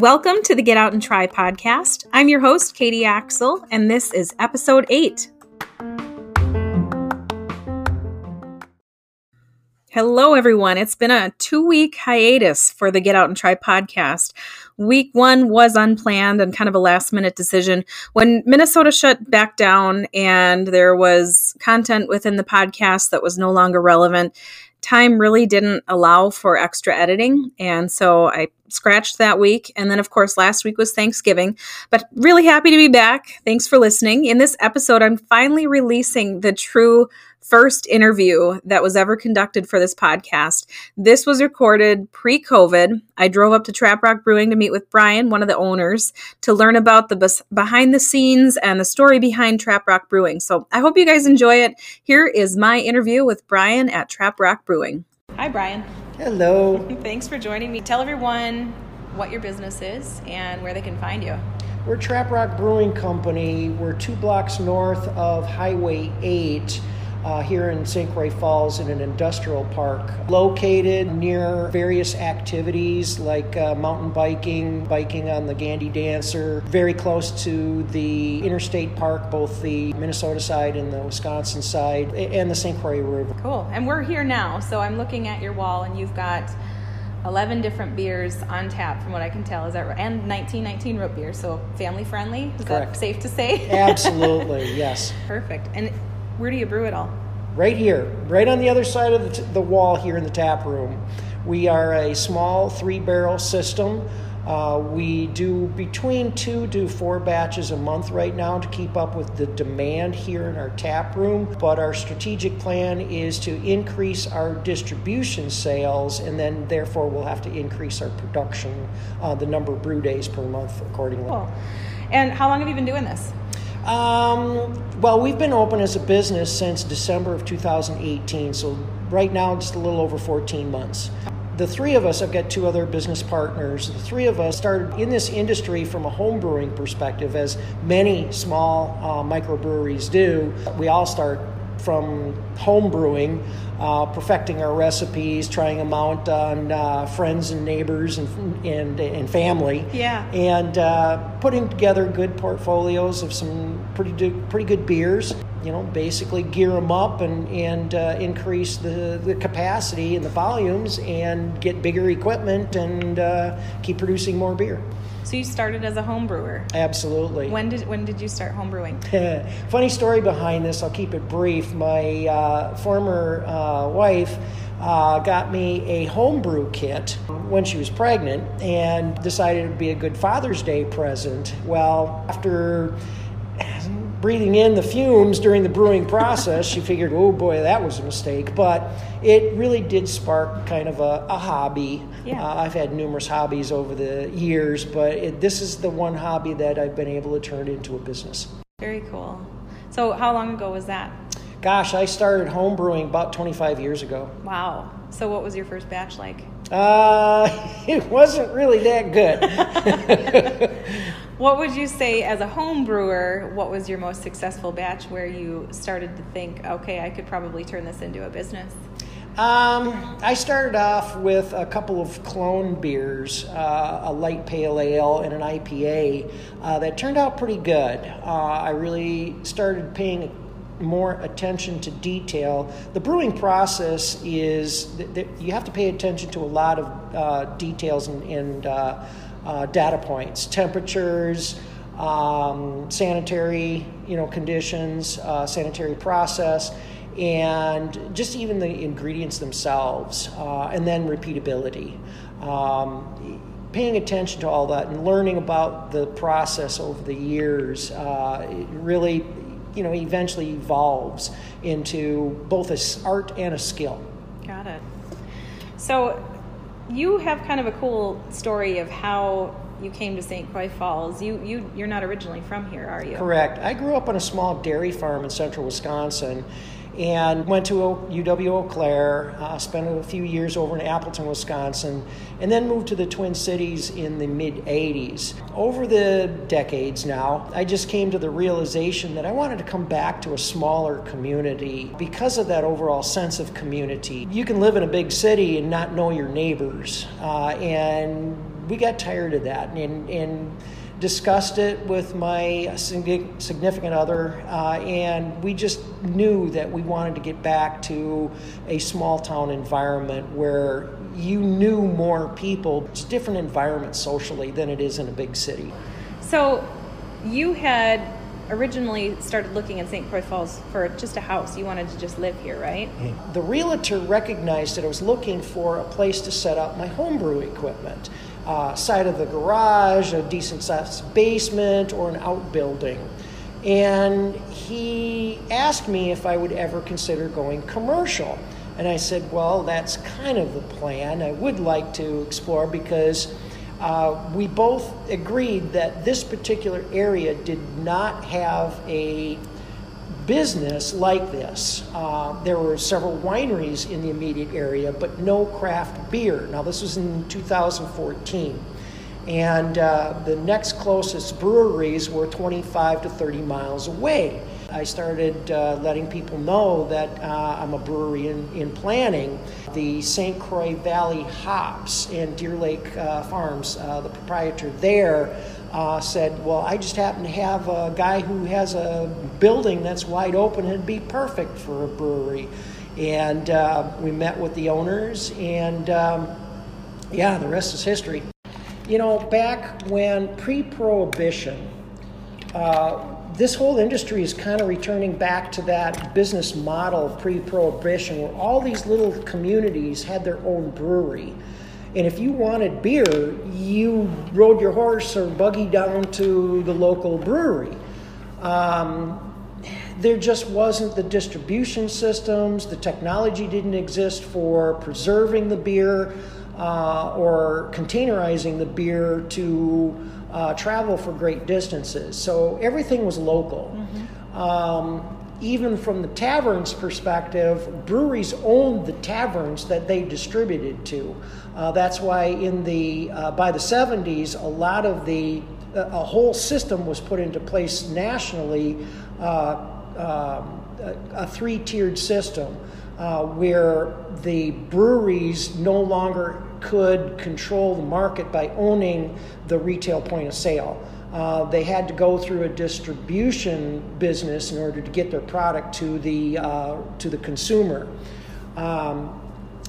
Welcome to the Get Out and Try podcast. I'm your host, Katie Axel, and this is episode eight. Hello, everyone. It's been a two week hiatus for the Get Out and Try podcast. Week one was unplanned and kind of a last minute decision. When Minnesota shut back down and there was content within the podcast that was no longer relevant, time really didn't allow for extra editing. And so I scratched that week. And then, of course, last week was Thanksgiving. But really happy to be back. Thanks for listening. In this episode, I'm finally releasing the true first interview that was ever conducted for this podcast. This was recorded pre COVID. I drove up to Trap Rock Brewing to meet with Brian, one of the owners, to learn about the bes- behind the scenes and the story behind Trap Rock Brewing. So I hope you guys enjoy it. Here is my interview with Brian at Trap Rock Brewing. Hi, Brian. Hello. Thanks for joining me. Tell everyone what your business is and where they can find you. We're Trap Rock Brewing Company. We're two blocks north of Highway 8 uh, here in St. Croix Falls in an industrial park, located near various activities like uh, mountain biking, biking on the Gandy Dancer, very close to the interstate park, both the Minnesota side and the Wisconsin side, and the St. Croix River. Cool. And we're here now, so I'm looking at your wall, and you've got 11 different beers on tap from what I can tell. Is that right? And 1919 root beer, so family friendly. Is Correct. that safe to say? Absolutely, yes. Perfect. And where do you brew it all? Right here, right on the other side of the, t- the wall here in the tap room. We are a small three barrel system. Uh, we do between two to four batches a month right now to keep up with the demand here in our tap room. But our strategic plan is to increase our distribution sales, and then therefore we'll have to increase our production, uh, the number of brew days per month accordingly. Cool. And how long have you been doing this? Um, well, we've been open as a business since December of 2018, so right now just a little over 14 months. The three of us, I've got two other business partners. The three of us started in this industry from a home brewing perspective, as many small uh, microbreweries do. We all start from home brewing, uh, perfecting our recipes, trying them out on uh, friends and neighbors and, and, and family. Yeah. And uh, putting together good portfolios of some pretty, do, pretty good beers. You know, basically gear them up and, and uh, increase the, the capacity and the volumes and get bigger equipment and uh, keep producing more beer. So you started as a home brewer. Absolutely. When did when did you start home brewing? Funny story behind this. I'll keep it brief. My uh, former uh, wife uh, got me a homebrew kit when she was pregnant and decided it would be a good Father's Day present. Well, after breathing in the fumes during the brewing process, she figured, oh boy, that was a mistake. But it really did spark kind of a, a hobby. Yeah. Uh, I've had numerous hobbies over the years, but it, this is the one hobby that I've been able to turn into a business. Very cool. So how long ago was that? Gosh, I started home brewing about 25 years ago. Wow. So what was your first batch like? Uh, it wasn't really that good. What would you say as a home brewer, what was your most successful batch where you started to think, okay, I could probably turn this into a business? Um, I started off with a couple of clone beers, uh, a light pale ale and an IPA, uh, that turned out pretty good. Uh, I really started paying more attention to detail. The brewing process is th- th- you have to pay attention to a lot of uh, details and, and uh, uh, data points, temperatures, um, sanitary, you know, conditions, uh, sanitary process, and just even the ingredients themselves, uh, and then repeatability. Um, paying attention to all that and learning about the process over the years uh, really, you know, eventually evolves into both a art and a skill. Got it. So you have kind of a cool story of how you came to St. Croix Falls. You you you're not originally from here, are you? Correct. I grew up on a small dairy farm in central Wisconsin, and went to UW Eau Claire, uh, spent a few years over in Appleton, Wisconsin, and then moved to the Twin Cities in the mid 80s. Over the decades now, I just came to the realization that I wanted to come back to a smaller community because of that overall sense of community. You can live in a big city and not know your neighbors, uh, and we got tired of that. and, and discussed it with my significant other, uh, and we just knew that we wanted to get back to a small town environment where you knew more people. It's a different environment socially than it is in a big city. So, you had originally started looking in St. Croix Falls for just a house. You wanted to just live here, right? The realtor recognized that I was looking for a place to set up my homebrew equipment uh, side of the garage, a decent sized basement, or an outbuilding. And he asked me if I would ever consider going commercial. And I said, well, that's kind of the plan. I would like to explore because uh, we both agreed that this particular area did not have a business like this. Uh, there were several wineries in the immediate area, but no craft beer. Now, this was in 2014. And uh, the next closest breweries were 25 to 30 miles away. I started uh, letting people know that uh, I'm a brewery in, in planning. The St. Croix Valley Hops and Deer Lake uh, Farms, uh, the proprietor there, uh, said, Well, I just happen to have a guy who has a building that's wide open. It'd be perfect for a brewery. And uh, we met with the owners, and um, yeah, the rest is history. You know, back when pre prohibition, uh, this whole industry is kind of returning back to that business model pre prohibition where all these little communities had their own brewery. And if you wanted beer, you rode your horse or buggy down to the local brewery. Um, there just wasn't the distribution systems, the technology didn't exist for preserving the beer uh, or containerizing the beer to uh, travel for great distances. So everything was local. Mm-hmm. Um, even from the tavern's perspective, breweries owned the taverns that they distributed to. Uh, that's why in the uh, by the 70s, a lot of the uh, a whole system was put into place nationally, um, a, a three-tiered system uh, where the breweries no longer could control the market by owning the retail point of sale. Uh, they had to go through a distribution business in order to get their product to the uh, to the consumer. Um,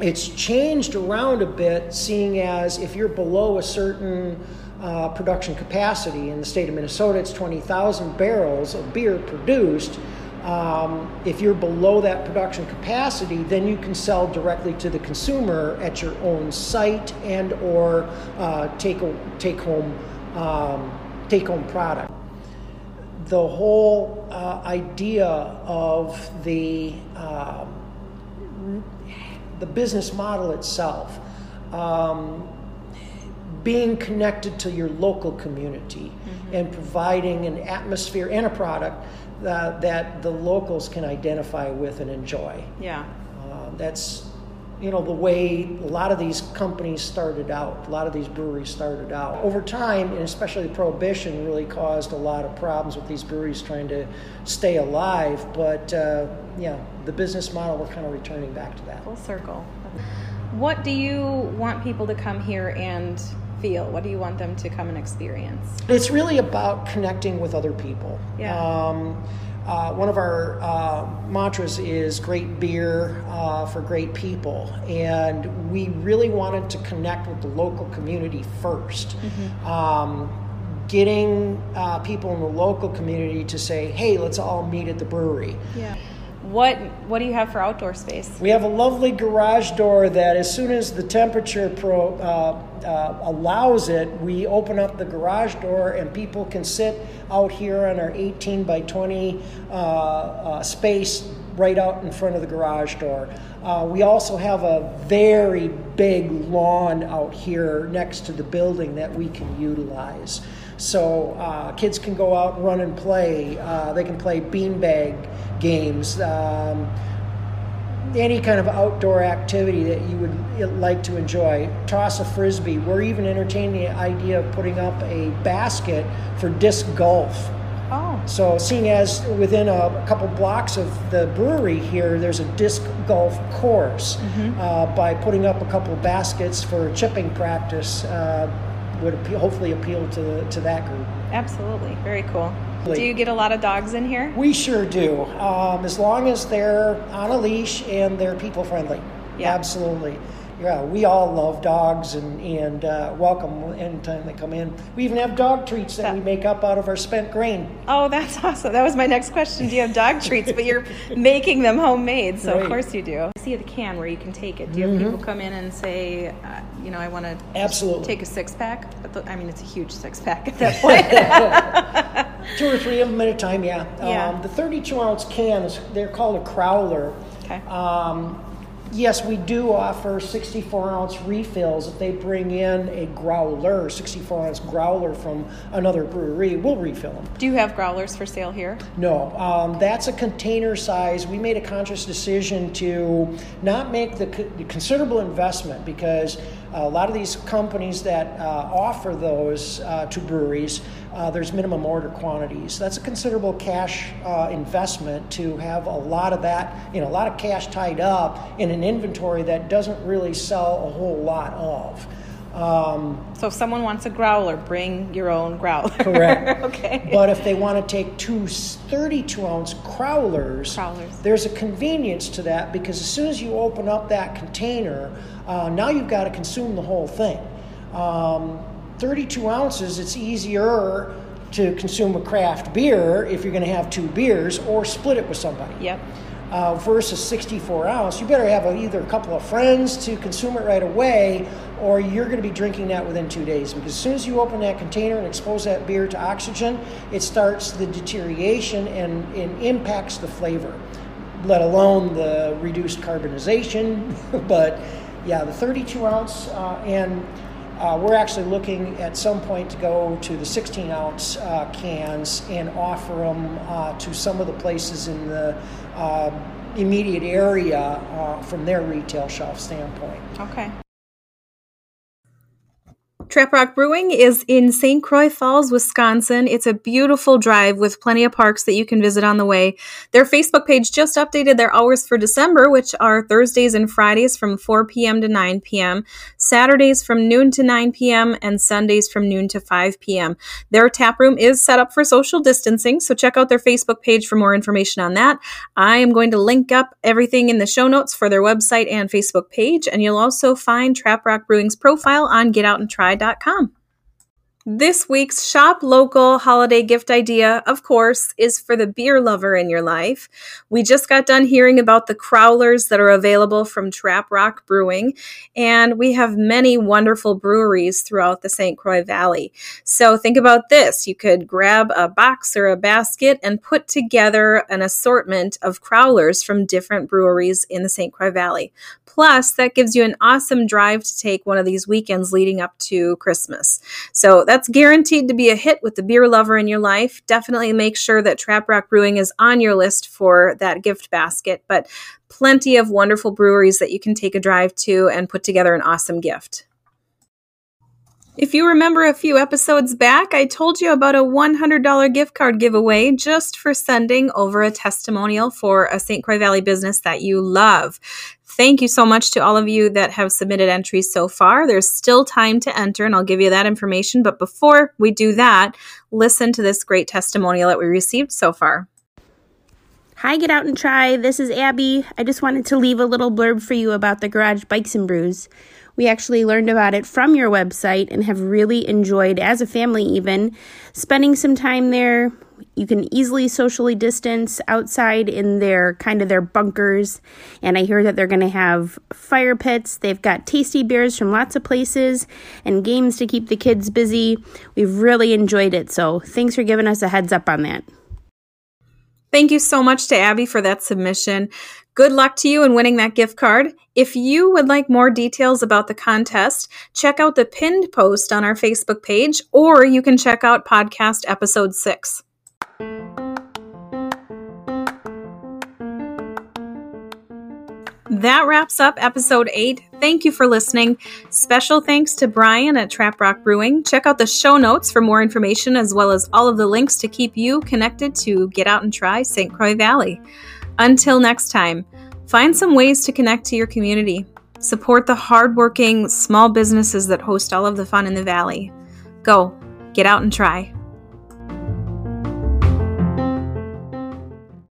it's changed around a bit, seeing as if you're below a certain uh, production capacity in the state of Minnesota, it's 20,000 barrels of beer produced. Um, if you're below that production capacity, then you can sell directly to the consumer at your own site and or uh, take take home um, take home product. The whole uh, idea of the, uh, the business model itself, um, being connected to your local community mm-hmm. and providing an atmosphere and a product uh, that the locals can identify with and enjoy. Yeah. Uh, that's you know the way a lot of these companies started out a lot of these breweries started out over time and especially prohibition really caused a lot of problems with these breweries trying to stay alive but uh, yeah the business model we're kind of returning back to that full circle what do you want people to come here and feel what do you want them to come and experience it's really about connecting with other people yeah. Um, uh, one of our uh, mantras is great beer uh, for great people. And we really wanted to connect with the local community 1st mm-hmm. um, getting uh, people in the local community to say, hey, let's all meet at the brewery. Yeah. What what do you have for outdoor space? We have a lovely garage door that, as soon as the temperature pro, uh, uh, allows it, we open up the garage door and people can sit out here on our 18 by 20 uh, uh, space right out in front of the garage door. Uh, we also have a very big lawn out here next to the building that we can utilize. So uh, kids can go out and run and play. Uh, they can play beanbag games. Um, any kind of outdoor activity that you would like to enjoy. Toss a frisbee. We're even entertaining the idea of putting up a basket for disc golf. Oh. So, seeing as within a couple blocks of the brewery here, there's a disc golf course, mm-hmm. uh, by putting up a couple baskets for chipping practice, uh, would appeal, hopefully appeal to the, to that group. Absolutely, very cool. Do you get a lot of dogs in here? We sure do. Um, as long as they're on a leash and they're people friendly. Yeah. Absolutely. Yeah, we all love dogs and, and uh, welcome anytime they come in. We even have dog treats that, we make up out of our spent grain. Oh, that's awesome. That was my next question. Do you have dog treats? But you're making them homemade, so right. of course you do. I see the can where you can take it. Do you have mm-hmm. people come in and say, uh, you know, I want to absolutely take a six pack? But I mean, it's a huge six pack at that point. Two or three of them at a time, yeah. yeah. Um, the 32 ounce cans, they're called a crowler. Okay. Um, yes, we do offer 64 ounce refills. If they bring in a growler, 64 ounce growler from another brewery, we'll refill them. Do you have growlers for sale here? No, um, that's a container size. We made a conscious decision to not make the, co- the considerable investment because a lot of these companies that uh, offer those uh, to breweries, uh, there's minimum order quantities. That's a considerable cash investment to have a lot of that, you know, a lot of cash tied up in an inventory that doesn't really sell a whole lot of. Um, so if someone wants a growler, bring your own growler. Correct. okay. But if they want to take two 32 ounce crowlers, crowlers, there's a convenience to that because as soon as you open up that container, uh, now you've got to consume the whole thing. Um, 32 ounces, it's easier to consume a craft beer if you're going to have two beers or split it with somebody. Yep uh, versus 64 ounce, you better have a, either a couple of friends to consume it right away, or you're going to be drinking that within two days. Because as soon as you open that container and expose that beer to oxygen, it starts the deterioration and, impacts the flavor, let alone the reduced carbonization. but yeah, the 32 ounce uh, and uh, we're actually looking at some point to go to the 16 ounce uh, cans and offer them uh, to some of the places in the uh, immediate area uh, from their retail shelf standpoint. Okay. Trap Rock Brewing is in St. Croix Falls, Wisconsin. It's a beautiful drive with plenty of parks that you can visit on the way. Their Facebook page just updated their hours for December, which are Thursdays and Fridays from 4 p.m. to 9 p.m., Saturdays from noon to 9 p.m., and Sundays from noon to 5 p.m. Their tap room is set up for social distancing, so check out their Facebook page for more information on that. I am going to link up everything in the show notes for their website and Facebook page, and you'll also find Trap Rock Brewing's profile on Get Out and Try Shopify.com. This week's shop local holiday gift idea, of course, is for the beer lover in your life. We just got done hearing about the crowlers that are available from Trap Rock Brewing, and we have many wonderful breweries throughout the St. Croix Valley. So think about this you could grab a box or a basket and put together an assortment of crowlers from different breweries in the St. Croix Valley. Plus, that gives you an awesome drive to take one of these weekends leading up to Christmas. So that's guaranteed to be a hit with the beer lover in your life. Definitely make sure that Trap Rock Brewing is on your list for that gift basket, but plenty of wonderful breweries that you can take a drive to and put together an awesome gift. If you remember a few episodes back, I told you about a $100 gift card giveaway just for sending over a testimonial for a St. Croix Valley business that you love. Thank you so much to all of you that have submitted entries so far. There's still time to enter, and I'll give you that information. But before we do that, listen to this great testimonial that we received so far. Hi, get out and try. This is Abby. I just wanted to leave a little blurb for you about the Garage Bikes and Brews. We actually learned about it from your website and have really enjoyed, as a family even, spending some time there. You can easily socially distance outside in their kind of their bunkers. And I hear that they're going to have fire pits. They've got tasty beers from lots of places and games to keep the kids busy. We've really enjoyed it. So thanks for giving us a heads up on that. Thank you so much to Abby for that submission. Good luck to you in winning that gift card. If you would like more details about the contest, check out the pinned post on our Facebook page, or you can check out podcast episode 6. that wraps up episode 8. Thank you for listening. Special thanks to Brian at Trap Rock Brewing. Check out the show notes for more information as well as all of the links to keep you connected to Get Out and Try St. Croix Valley. Until next time, find some ways to connect to your community. Support the hardworking small businesses that host all of the fun in the valley. Go, get out and try.